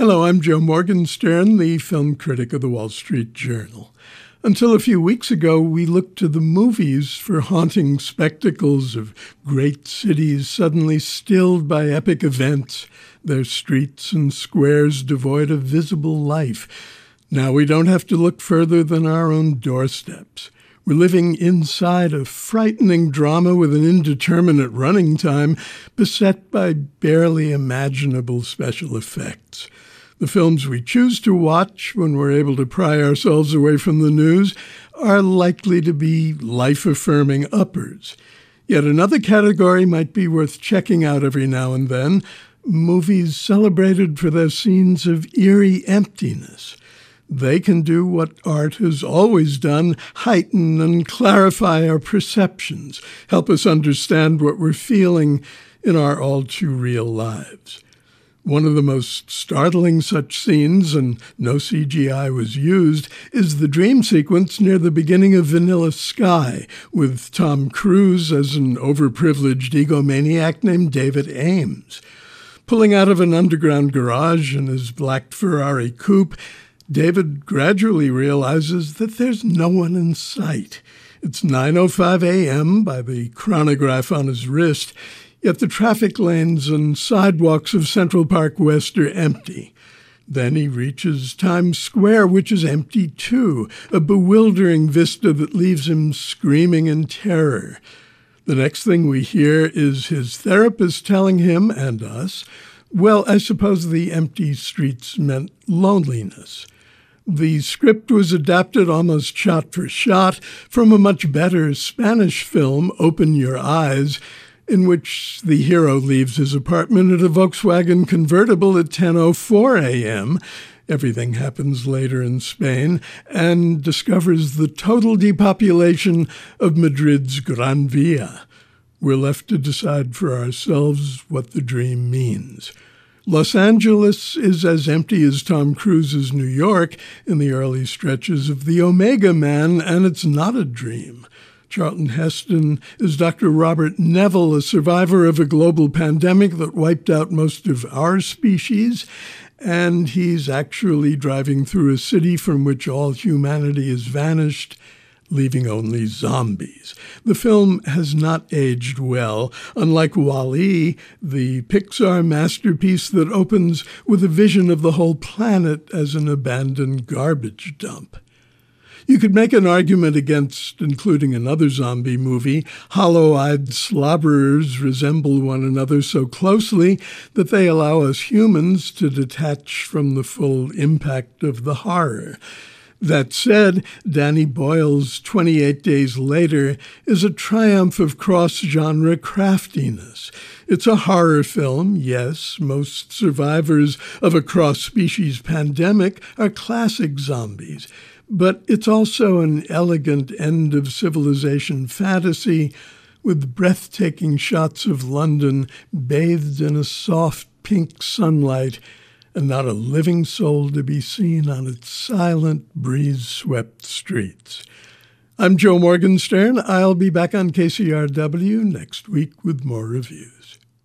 Hello, I'm Joe Morgenstern, the film critic of the Wall Street Journal. Until a few weeks ago, we looked to the movies for haunting spectacles of great cities suddenly stilled by epic events, their streets and squares devoid of visible life. Now we don't have to look further than our own doorsteps. We're living inside a frightening drama with an indeterminate running time, beset by barely imaginable special effects. The films we choose to watch when we're able to pry ourselves away from the news are likely to be life affirming uppers. Yet another category might be worth checking out every now and then movies celebrated for their scenes of eerie emptiness. They can do what art has always done heighten and clarify our perceptions, help us understand what we're feeling in our all too real lives. One of the most startling such scenes, and no CGI was used, is the dream sequence near the beginning of Vanilla Sky, with Tom Cruise as an overprivileged egomaniac named David Aames. Pulling out of an underground garage in his black Ferrari coupe, David gradually realizes that there's no one in sight. It's 9:05 a.m. by the chronograph on his wrist. Yet the traffic lanes and sidewalks of Central Park West are empty. Then he reaches Times Square, which is empty too, a bewildering vista that leaves him screaming in terror. The next thing we hear is his therapist telling him and us, well, I suppose the empty streets meant loneliness. The script was adapted almost shot for shot from a much better Spanish film, Open Your Eyes, in which the hero leaves his apartment in a Volkswagen convertible at 10:04 a.m. Everything happens later in Spain and discovers the total depopulation of Madrid's Gran Via. We're left to decide for ourselves what the dream means. Los Angeles is as empty as Tom Cruise's New York in the early stretches of The Omega Man, and it's not a dream. Charlton Heston is Dr. Robert Neville, a survivor of a global pandemic that wiped out most of our species. And he's actually driving through a city from which all humanity has vanished, leaving only zombies. The film has not aged well, unlike WALL-E, the Pixar masterpiece that opens with a vision of the whole planet as an abandoned garbage dump. You could make an argument against including another zombie movie. Hollow eyed slobberers resemble one another so closely that they allow us humans to detach from the full impact of the horror. That said, Danny Boyle's 28 Days Later is a triumph of cross genre craftiness. It's a horror film, yes. Most survivors of a cross species pandemic are classic zombies. But it's also an elegant end of civilization fantasy with breathtaking shots of London bathed in a soft pink sunlight and not a living soul to be seen on its silent, breeze swept streets. I'm Joe Morgenstern. I'll be back on KCRW next week with more reviews.